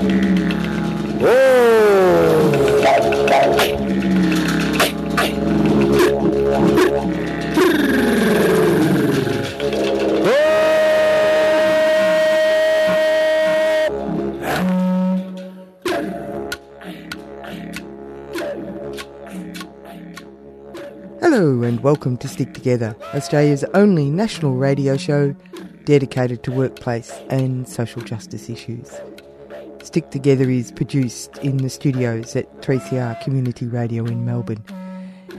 Hello and welcome to Stick Together, Australia's only national radio show dedicated to workplace and social justice issues. Stick Together is produced in the studios at 3CR Community Radio in Melbourne.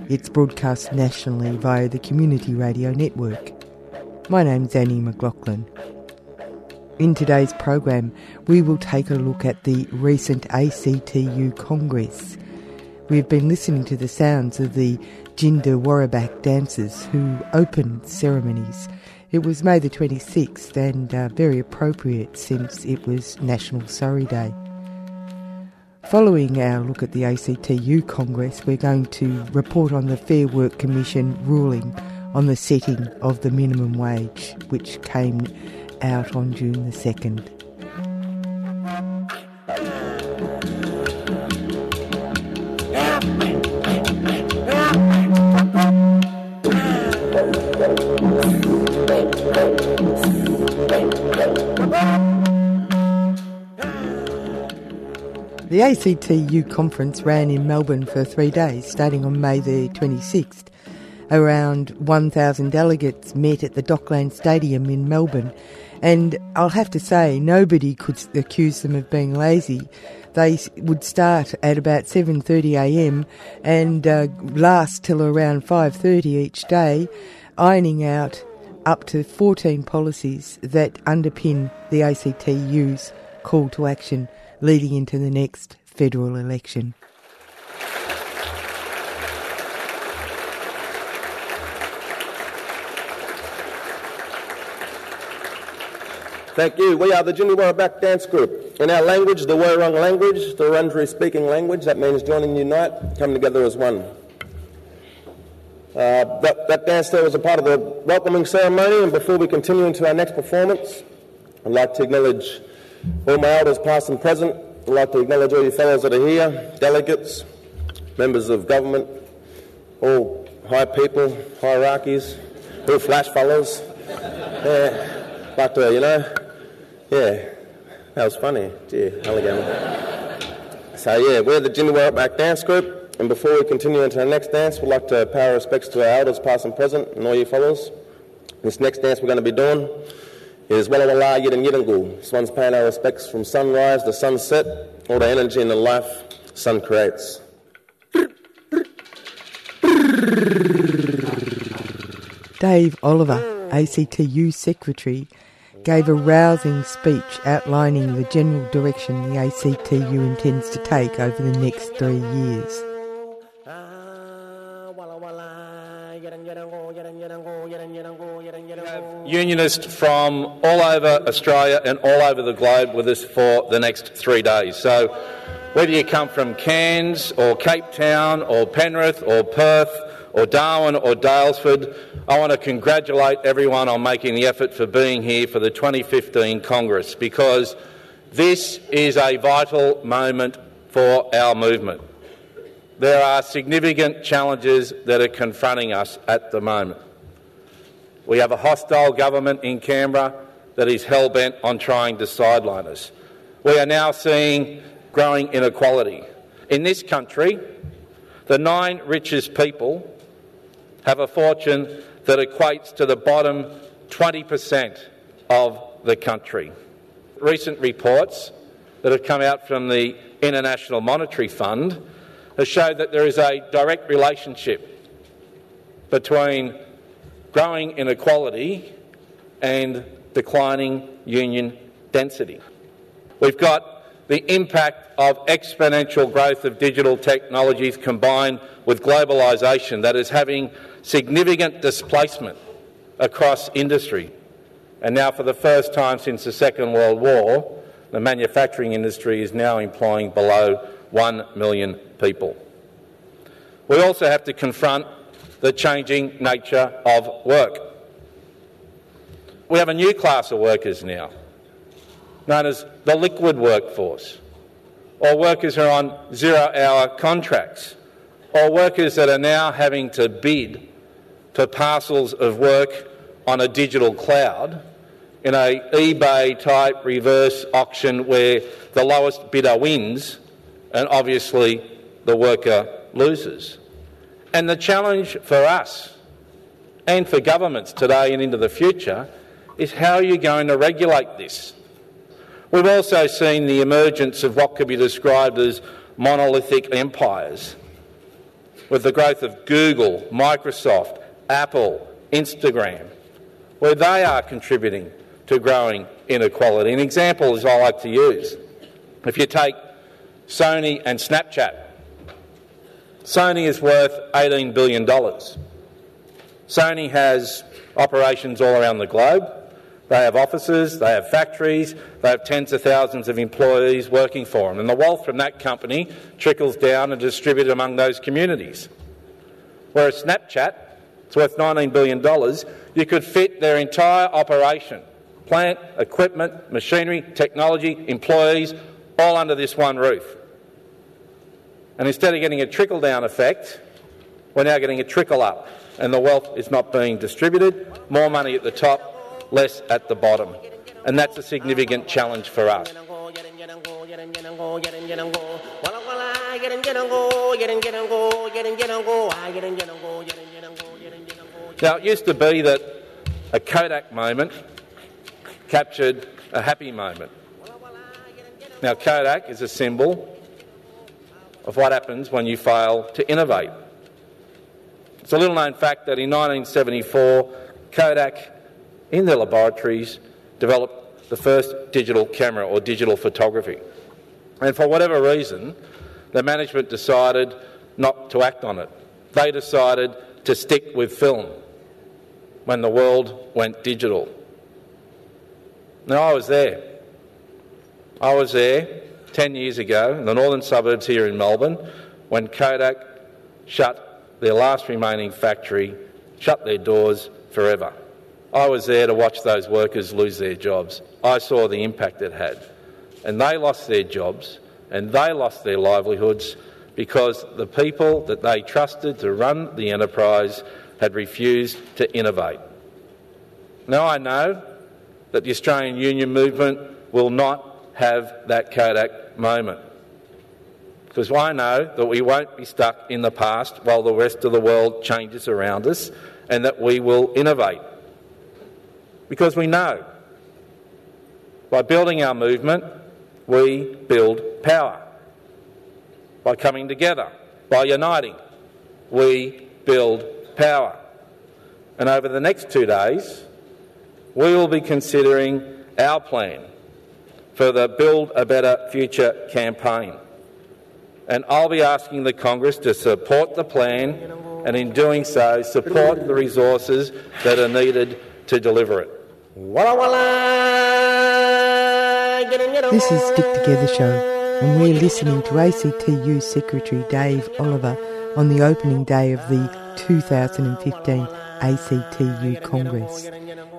It's broadcast nationally via the Community Radio Network. My name's Annie McLaughlin. In today's program, we will take a look at the recent ACTU Congress. We've been listening to the sounds of the Jindi Worabak dancers who opened ceremonies. It was May the 26th and uh, very appropriate since it was National Sorry Day. Following our look at the ACTU Congress, we're going to report on the Fair Work Commission ruling on the setting of the minimum wage, which came out on June the 2nd. The ACTU conference ran in Melbourne for three days, starting on May the 26th. Around 1,000 delegates met at the Dockland Stadium in Melbourne, and I'll have to say, nobody could accuse them of being lazy. They would start at about 7.30am and uh, last till around 5.30 each day, ironing out up to 14 policies that underpin the ACTU's call to action leading into the next federal election. Thank you. We are the Jindi Worabak Dance Group. In our language, the Wurrung language, the Wurundjeri speaking language, that means joining unite, come together as one. Uh, that, that dance there was a part of the welcoming ceremony, and before we continue into our next performance, I'd like to acknowledge all my elders, past and present. I'd like to acknowledge all you fellows that are here, delegates, members of government, all high people, hierarchies, all flash fellows. Yeah. But, uh, you know, yeah, that was funny. Gee, alligator. So, yeah, we're the Jindi Worabak Dance Group. And before we continue into our next dance, we'd like to pay our respects to our elders, past and present, and all you fellows. This next dance we're going to be doing is Walla Yidin Yidingu. This one's paying our respects from sunrise to sunset, all the energy and the life sun creates. Dave Oliver, ACTU Secretary, gave a rousing speech outlining the general direction the ACTU intends to take over the next three years. Unionists from all over Australia and all over the globe with us for the next three days. So, whether you come from Cairns or Cape Town or Penrith or Perth or Darwin or Daylesford, I want to congratulate everyone on making the effort for being here for the 2015 Congress because this is a vital moment for our movement. There are significant challenges that are confronting us at the moment. We have a hostile government in Canberra that is hell bent on trying to sideline us. We are now seeing growing inequality. In this country, the nine richest people have a fortune that equates to the bottom 20% of the country. Recent reports that have come out from the International Monetary Fund have showed that there is a direct relationship between growing inequality and declining union density. We've got the impact of exponential growth of digital technologies combined with globalisation that is having significant displacement across industry. And now, for the first time since the Second World War, the manufacturing industry is now employing below 1 million people. We also have to confront the changing nature of work. We have a new class of workers now, known as the liquid workforce. or workers who are on zero hour contracts, or workers that are now having to bid for parcels of work on a digital cloud in a eBay type reverse auction where the lowest bidder wins and obviously the worker loses. And the challenge for us and for governments today and into the future is how are you going to regulate this? We've also seen the emergence of what could be described as monolithic empires, with the growth of Google, Microsoft, Apple, Instagram, where they are contributing to growing inequality. An example is I like to use. If you take Sony and Snapchat, Sony is worth $18 billion. Sony has operations all around the globe. They have offices, they have factories, they have tens of thousands of employees working for them. And the wealth from that company trickles down and distributed among those communities. Whereas Snapchat, it's worth $19 billion, you could fit their entire operation plant, equipment, machinery, technology, employees, all under this one roof. And instead of getting a trickle down effect, we're now getting a trickle up, and the wealth is not being distributed. More money at the top, less at the bottom. And that's a significant challenge for us. Now, it used to be that a Kodak moment captured a happy moment. Now, Kodak is a symbol of what happens when you fail to innovate. It's a little known fact that in 1974, Kodak, in their laboratories, developed the first digital camera or digital photography. And for whatever reason, the management decided not to act on it. They decided to stick with film when the world went digital. Now, I was there. I was there 10 years ago in the northern suburbs here in Melbourne when Kodak shut their last remaining factory, shut their doors forever. I was there to watch those workers lose their jobs. I saw the impact it had. And they lost their jobs and they lost their livelihoods because the people that they trusted to run the enterprise had refused to innovate. Now I know that the Australian Union movement will not have that Kodak moment. Because I know that we won't be stuck in the past while the rest of the world changes around us and that we will innovate. Because we know by building our movement, we build power. By coming together, by uniting, we build power. And over the next two days, we will be considering our plan for the Build a Better Future campaign. And I'll be asking the Congress to support the plan and, in doing so, support the resources that are needed to deliver it. This is Stick Together Show, and we're listening to ACTU Secretary Dave Oliver on the opening day of the 2015 ACTU Congress.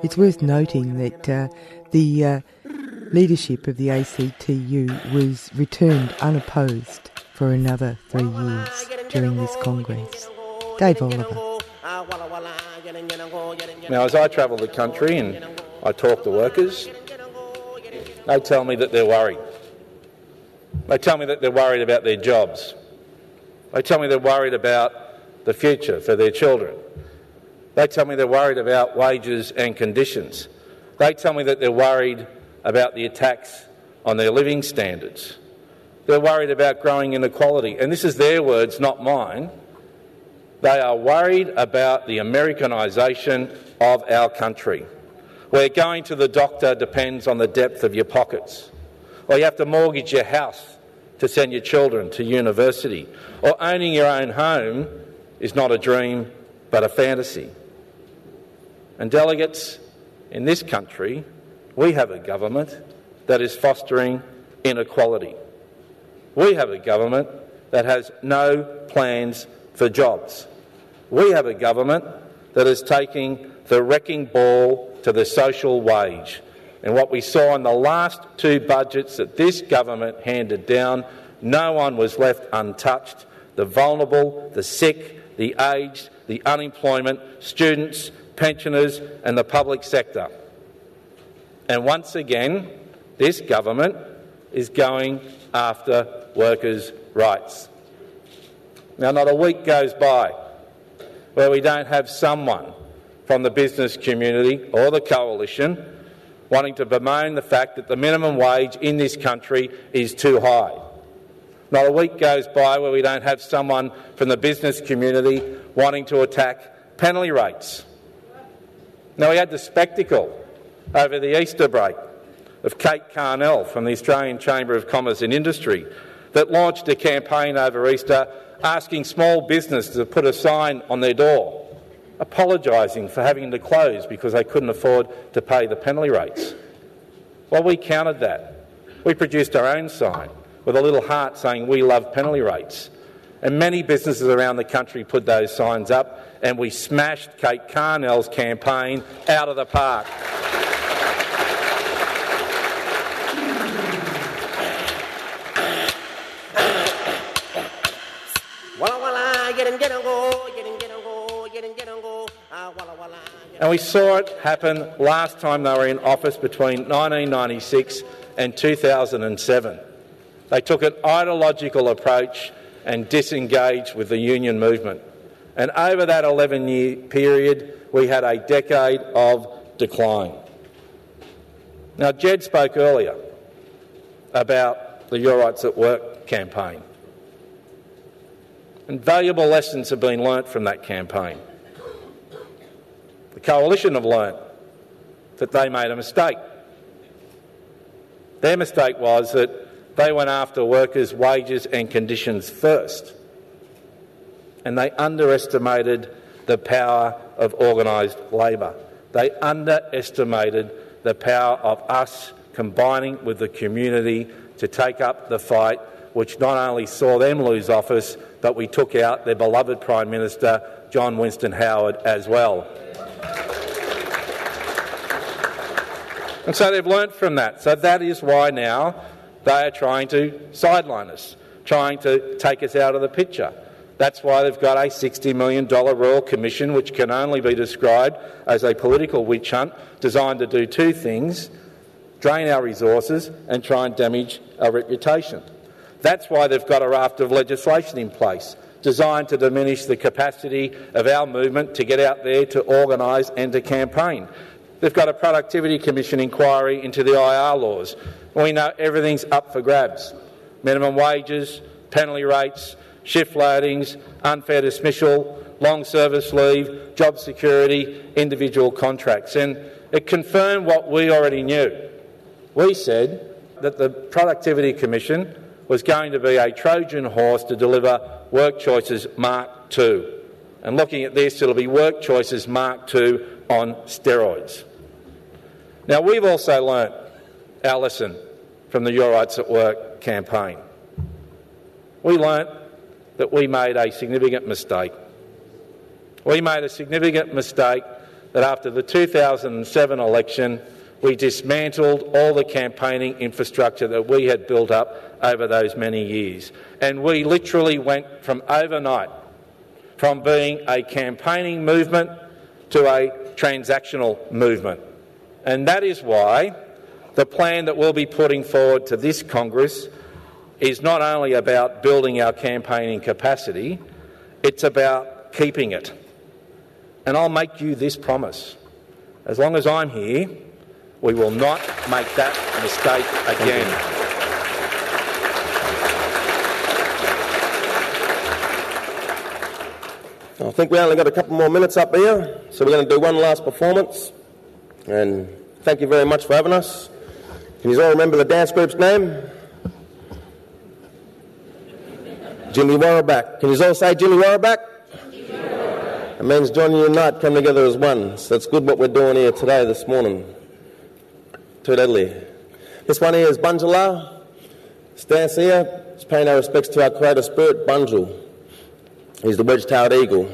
It's worth noting that uh, the uh, leadership of the ACTU was returned unopposed for another three years during this Congress. Dave Oliver. Now, as I travel the country and I talk to workers, they tell me that they're worried. They tell me that they're worried about their jobs. They tell me they're worried about the future for their children. They tell me they're worried about wages and conditions. They tell me that they're worried about the attacks on their living standards. They're worried about growing inequality. And this is their words, not mine. They are worried about the Americanisation of our country, where going to the doctor depends on the depth of your pockets, or you have to mortgage your house to send your children to university, or owning your own home is not a dream but a fantasy. And delegates in this country, we have a government that is fostering inequality. We have a government that has no plans for jobs. We have a government that is taking the wrecking ball to the social wage. And what we saw in the last two budgets that this government handed down No one was left untouched. The vulnerable, the sick, the aged, the unemployment, students, pensioners, and the public sector. And once again, this government is going after workers' rights. Now, not a week goes by where we don't have someone from the business community or the coalition wanting to bemoan the fact that the minimum wage in this country is too high. Not a week goes by where we don't have someone from the business community wanting to attack penalty rates. Now, we had the spectacle over the Easter break of Kate Carnell from the Australian Chamber of Commerce and Industry that launched a campaign over Easter asking small business to put a sign on their door apologising for having to close because they couldn't afford to pay the penalty rates. Well, we countered that. We produced our own sign with a little heart saying, We love penalty rates. And many businesses around the country put those signs up, and we smashed Kate Carnell's campaign out of the park. And we saw it happen last time they were in office between 1996 and 2007. They took an ideological approach and disengaged with the union movement. And over that 11 year period, we had a decade of decline. Now, Ged spoke earlier about the Your Rights at Work campaign. And valuable lessons have been learnt from that campaign. The coalition have learnt that they made a mistake. Their mistake was that they went after workers' wages and conditions first, and they underestimated the power of organised labour. They underestimated the power of us combining with the community to take up the fight, which not only saw them lose office, but we took out their beloved Prime Minister, John Winston Howard, as well. And so they've learnt from that. So that is why now they are trying to sideline us, trying to take us out of the picture. That's why they've got a $60 million Royal Commission, which can only be described as a political witch hunt designed to do two things drain our resources and try and damage our reputation. That's why they've got a raft of legislation in place designed to diminish the capacity of our movement to get out there to organise and to campaign. They've got a Productivity Commission inquiry into the IR laws. We know everything's up for grabs minimum wages, penalty rates, shift loadings, unfair dismissal, long service leave, job security, individual contracts. And it confirmed what we already knew. We said that the Productivity Commission was going to be a Trojan horse to deliver Work Choices Mark II. And looking at this, it'll be Work Choices Mark II on steroids. Now, we've also learnt our lesson from the Your Rights at Work campaign. We learnt that we made a significant mistake. We made a significant mistake that after the 2007 election, we dismantled all the campaigning infrastructure that we had built up over those many years. And we literally went from overnight from being a campaigning movement to a transactional movement. And that is why the plan that we'll be putting forward to this Congress is not only about building our campaigning capacity, it's about keeping it. And I'll make you this promise. As long as I'm here, we will not make that mistake again. I think we only got a couple more minutes up here, so we're going to do one last performance. And thank you very much for having us. Can you all remember the dance group's name? Jimmy Warraback. Can you all say Jimmy Warraback? It means Johnny and Knight come together as one. So it's good what we're doing here today, this morning. Toodaloo. This one here is Bunjala. Stance here, it's paying our respects to our creator spirit, Bunjil. He's the wedge-tailed eagle.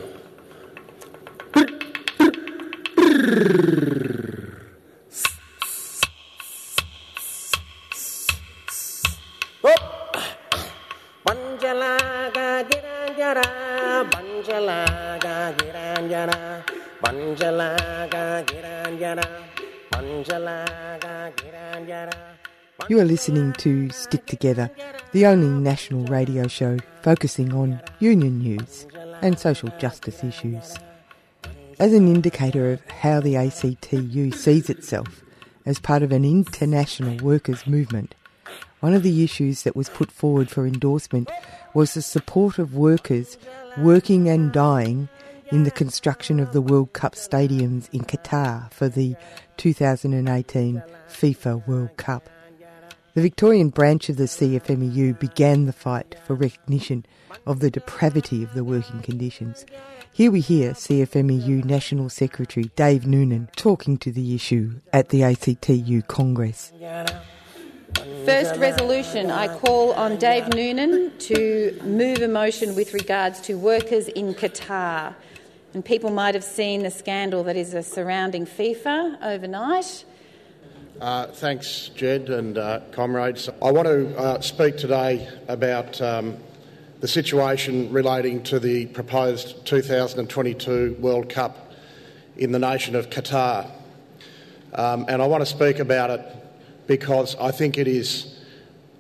Banjalaga girandjana, Banjalaga girandjana. You are listening to Stick Together, the only national radio show focusing on union news and social justice issues. As an indicator of how the ACTU sees itself as part of an international workers' movement, one of the issues that was put forward for endorsement was the support of workers working and dying in the construction of the World Cup stadiums in Qatar for the 2018 FIFA World Cup. The Victorian branch of the CFMEU began the fight for recognition of the depravity of the working conditions. Here we hear CFMEU National Secretary Dave Noonan talking to the issue at the ACTU Congress. First resolution, I call on Dave Noonan to move a motion with regards to workers in Qatar. And people might have seen the scandal that is surrounding FIFA overnight. Uh, thanks, Ged and uh, comrades. I want to uh, speak today about um, the situation relating to the proposed 2022 World Cup in the nation of Qatar. Um, and I want to speak about it because I think it is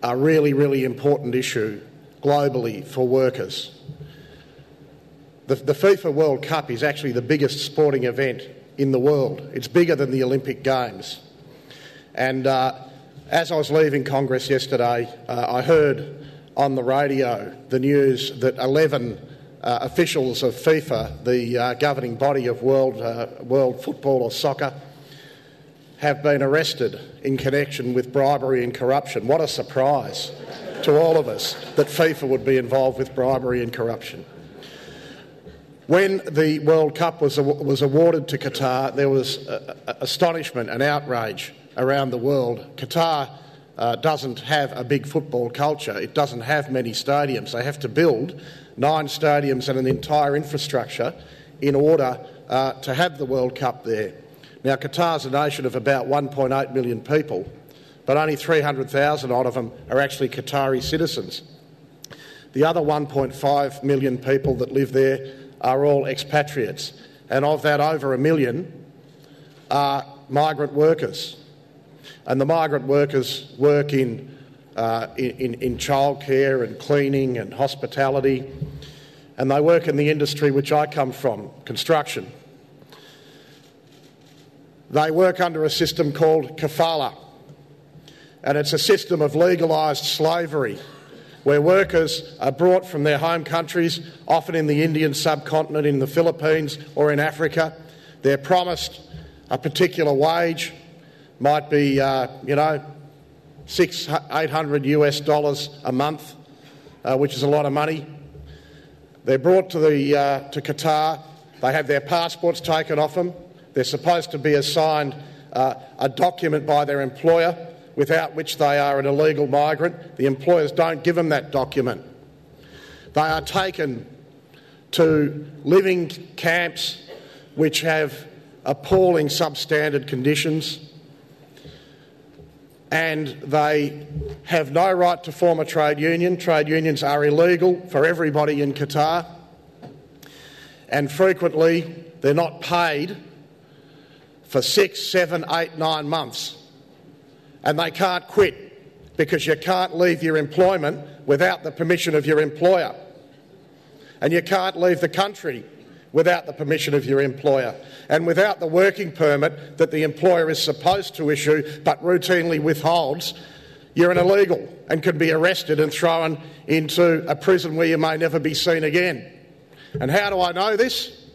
a really, really important issue globally for workers. The, the, FIFA World Cup is actually the biggest sporting event in the world. It's bigger than the Olympic Games. And uh, as I was leaving Congress yesterday, uh, I heard on the radio the news that 11 uh, officials of FIFA, the uh, governing body of world, uh, world football or soccer, have been arrested in connection with bribery and corruption. What a surprise to all of us that FIFA would be involved with bribery and corruption. When the World Cup was, was awarded to Qatar, there was uh, uh, astonishment and outrage around the world. Qatar uh, doesn't have a big football culture, it doesn't have many stadiums. They have to build nine stadiums and an entire infrastructure in order uh, to have the World Cup there. Now, Qatar's a nation of about 1.8 million people, but only 300,000 odd of them are actually Qatari citizens. The other 1.5 million people that live there are all expatriates, and of that, over a million are migrant workers. And the migrant workers work in, uh, in, in childcare and cleaning and hospitality, and they work in the industry which I come from construction. They work under a system called kafala, and it's a system of legalised slavery where workers are brought from their home countries, often in the Indian subcontinent, in the Philippines, or in Africa. They're promised a particular wage, might be, uh, you know, six, eight hundred US dollars a month, uh, which is a lot of money. They're brought to, the, uh, to Qatar. They have their passports taken off them. They're supposed to be assigned uh, a document by their employer without which they are an illegal migrant. The employers don't give them that document. They are taken to living camps which have appalling substandard conditions and they have no right to form a trade union. Trade unions are illegal for everybody in Qatar, and frequently they're not paid for six, seven, eight, nine months. And they can't quit because you can't leave your employment without the permission of your employer. And you can't leave the country without the permission of your employer and without the working permit that the employer is supposed to issue but routinely withholds, you're an illegal and can be arrested and thrown into a prison where you may never be seen again. And how do I know this?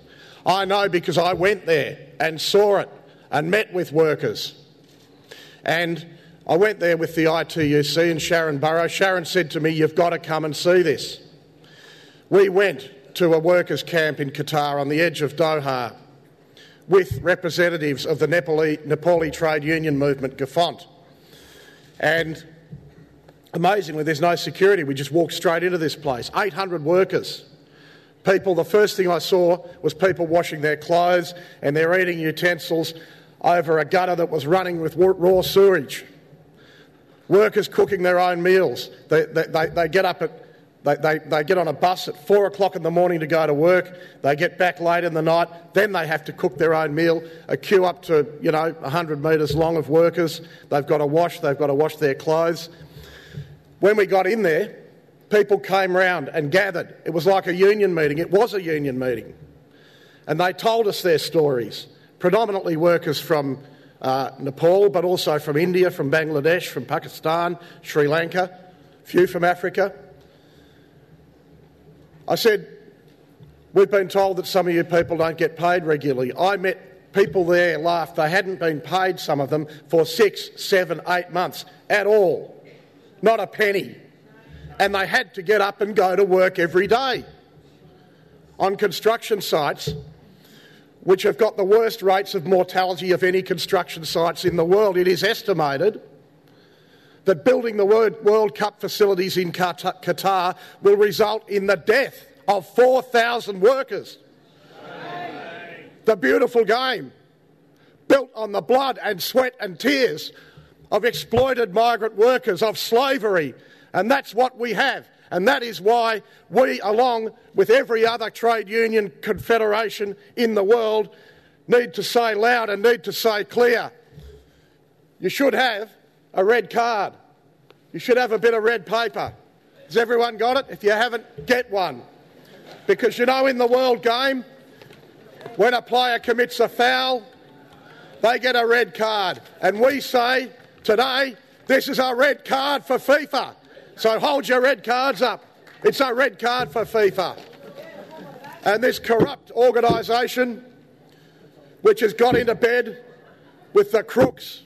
I know because I went there and saw it and met with workers. And I went there with the ITUC and Sharon Burrow. Sharon said to me, You've got to come and see this. We went to a workers' camp in Qatar on the edge of Doha with representatives of the Nepali, Nepali trade union movement, GEFONT. And amazingly, there's no security. We just walked straight into this place. 800 workers. People, the first thing I saw was people washing their clothes and their eating utensils over a gutter that was running with raw sewage. Workers cooking their own meals. They, they, they get up at They, they, they get on a bus at four o'clock in the morning to go to work. They get back late in the night. Then they have to cook their own meal. A queue up to, you know, 100 metres long of workers. They've got to wash. They've got to wash their clothes. When we got in there, people came round and gathered. It was like a union meeting. It was a union meeting. And they told us their stories, predominantly workers from uh, Nepal, but also from India, from Bangladesh, from Pakistan, Sri Lanka, a few from Africa. I said, We've been told that some of you people don't get paid regularly. I met people there laughed. They hadn't been paid, some of them, for six, seven, eight months at all. Not a penny. And they had to get up and go to work every day. On construction sites, which have got the worst rates of mortality of any construction sites in the world, it is estimated that building the World Cup facilities in Qatar will result in the death of 4,000 workers. The beautiful game, built on the blood and sweat and tears of exploited migrant workers, of slavery, and that's what we have. And that is why we, along with every other trade union confederation in the world, need to say loud and need to say clear. You should have a red card. You should have a bit of red paper. Has everyone got it? If you haven't, get one. Because you know, in the world game, when a player commits a foul, they get a red card. And we say today, this is a red card for FIFA. So hold your red cards up. It's a red card for FIFA. And this corrupt organisation, which has got into bed with the crooks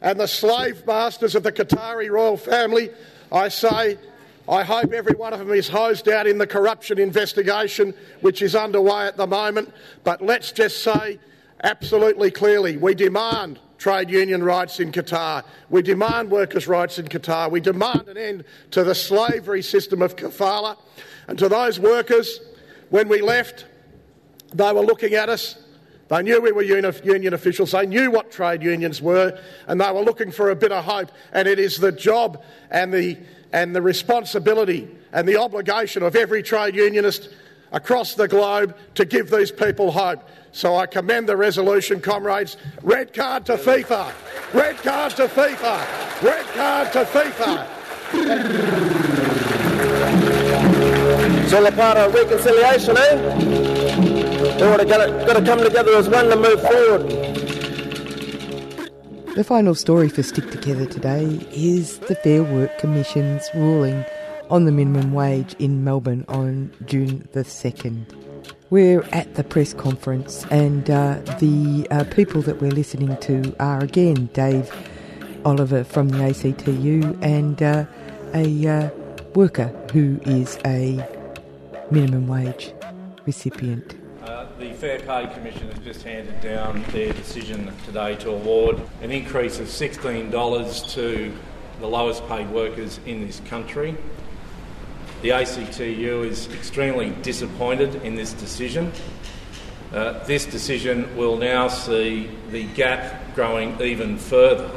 and the slave masters of the Qatari royal family, I say, I hope every one of them is hosed out in the corruption investigation which is underway at the moment. But let's just say absolutely clearly we demand trade union rights in Qatar. We demand workers' rights in Qatar. We demand an end to the slavery system of kafala. And to those workers, when we left, they were looking at us they knew we were union officials, they knew what trade unions were, and they were looking for a bit of hope. And it is the job and the, and the responsibility and the obligation of every trade unionist across the globe to give these people hope. So I commend the resolution, comrades. Red card to FIFA! Red card to FIFA! Red card to FIFA! It's all a part of reconciliation, eh? They would have got to come together as one to move forward. The final story for Stick Together today is the Fair Work Commission's ruling on the minimum wage in Melbourne on June the 2nd. We're at the press conference, and uh, the uh, people that we're listening to are again Dave Oliver from the ACTU and uh, a uh, worker who is a minimum wage recipient. The Fair Pay Commission has just handed down their decision today to award an increase of $16 to the lowest paid workers in this country. The ACTU is extremely disappointed in this decision. Uh, this decision will now see the gap growing even further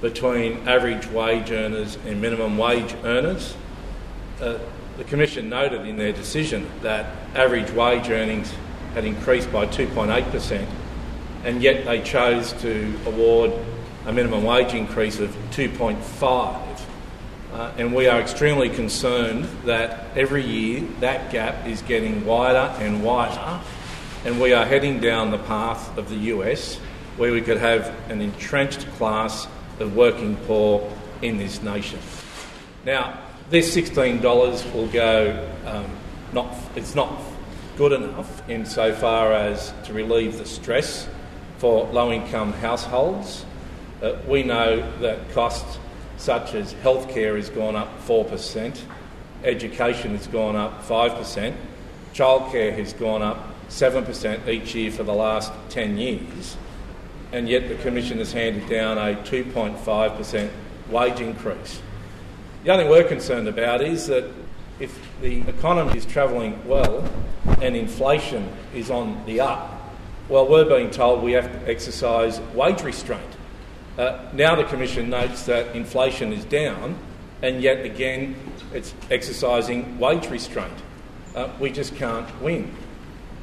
between average wage earners and minimum wage earners. Uh, the Commission noted in their decision that average wage earnings had increased by 2.8%, and yet they chose to award a minimum wage increase of 2.5. Uh, and we are extremely concerned that every year that gap is getting wider and wider, and we are heading down the path of the US where we could have an entrenched class of working poor in this nation. Now, this $16 will go, um, not, it's not good enough insofar as to relieve the stress for low income households. Uh, we know that costs such as healthcare has gone up 4%, education has gone up 5%, childcare has gone up 7% each year for the last 10 years, and yet the Commission has handed down a 2.5% wage increase. The only thing we're concerned about is that if the economy is travelling well and inflation is on the up, well, we're being told we have to exercise wage restraint. Uh, now the Commission notes that inflation is down, and yet again it's exercising wage restraint. Uh, we just can't win.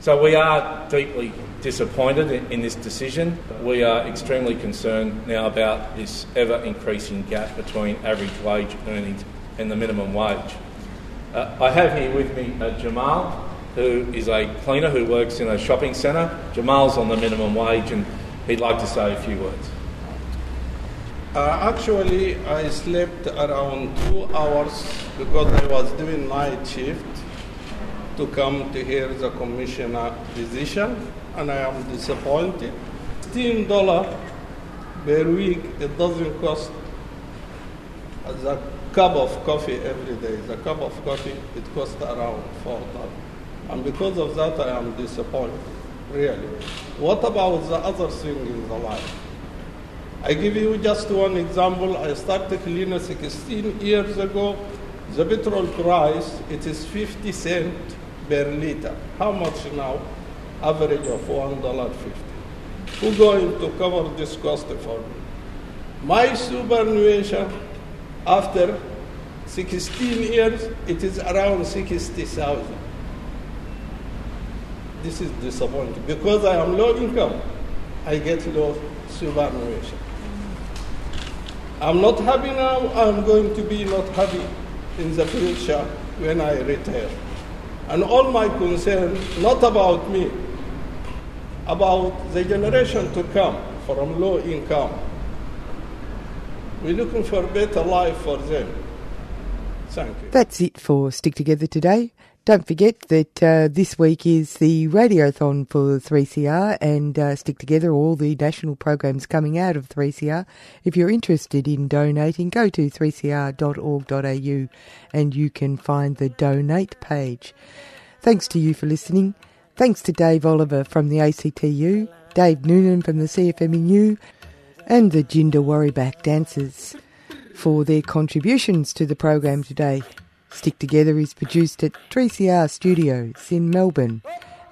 So we are deeply disappointed in, in, this decision. We are extremely concerned now about this ever increasing gap between average wage earnings and the minimum wage. Uh, I have here with me uh, Jamal, who is a cleaner who works in a shopping centre. Jamal's on the minimum wage and he'd like to say a few words. Uh, actually, I slept around two hours because I was doing night shift to come to hear the commissioner decision, and I am disappointed. $16 per week, it doesn't cost the cup of coffee every day. The cup of coffee, it costs around $4. And because of that, I am disappointed, really. What about the other thing in the life? I give you just one example. I started cleaning 16 years ago. The petrol price, it is 50 cents per liter. How much now? Average of $1.50. Who going to cover this cost for me? My superannuation, after 16 years, it is around 60,000. This is disappointing because I am low income. I get low superannuation. I'm not happy now. I'm going to be not happy in the future when I retire. And all my concern, not about me, about the generation to come from low income. We're looking for a better life for them. Thank you. That's it for Stick Together today. Don't forget that uh, this week is the radiothon for 3CR and uh, Stick Together, all the national programs coming out of 3CR. If you're interested in donating, go to 3cr.org.au and you can find the donate page. Thanks to you for listening. Thanks to Dave Oliver from the ACTU, Dave Noonan from the CFMEU, and the Jindi Worabak Dancers for their contributions to the program today. Stick Together is produced at 3CR Studios in Melbourne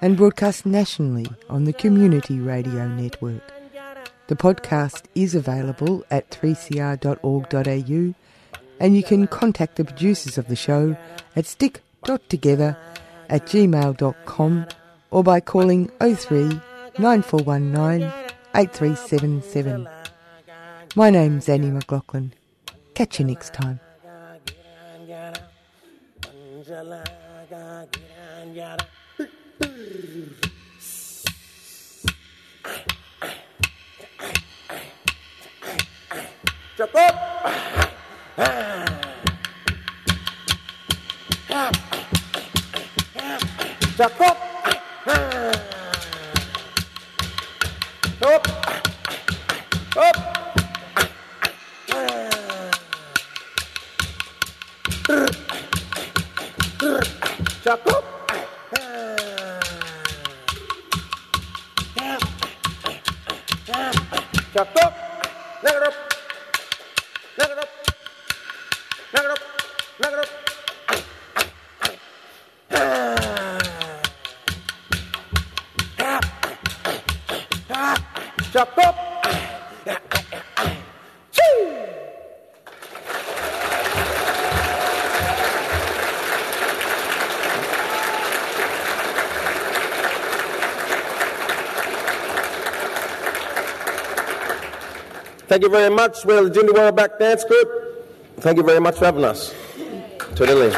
and broadcast nationally on the Community Radio Network. The podcast is available at 3cr.org.au and you can contact the producers of the show at stick.together at gmail.com or by calling 03 9419 8377. My name's Annie McLaughlin. Catch you next time. Jacob! Jacob! Thank you very much. We're the Jindi Worabak Dance Group. Thank you very much for having us. Toodaloo.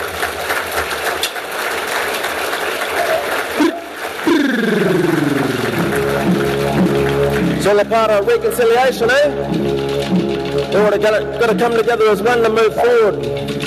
It's all a part of reconciliation, eh? We all got to, got to come together as one to move forward.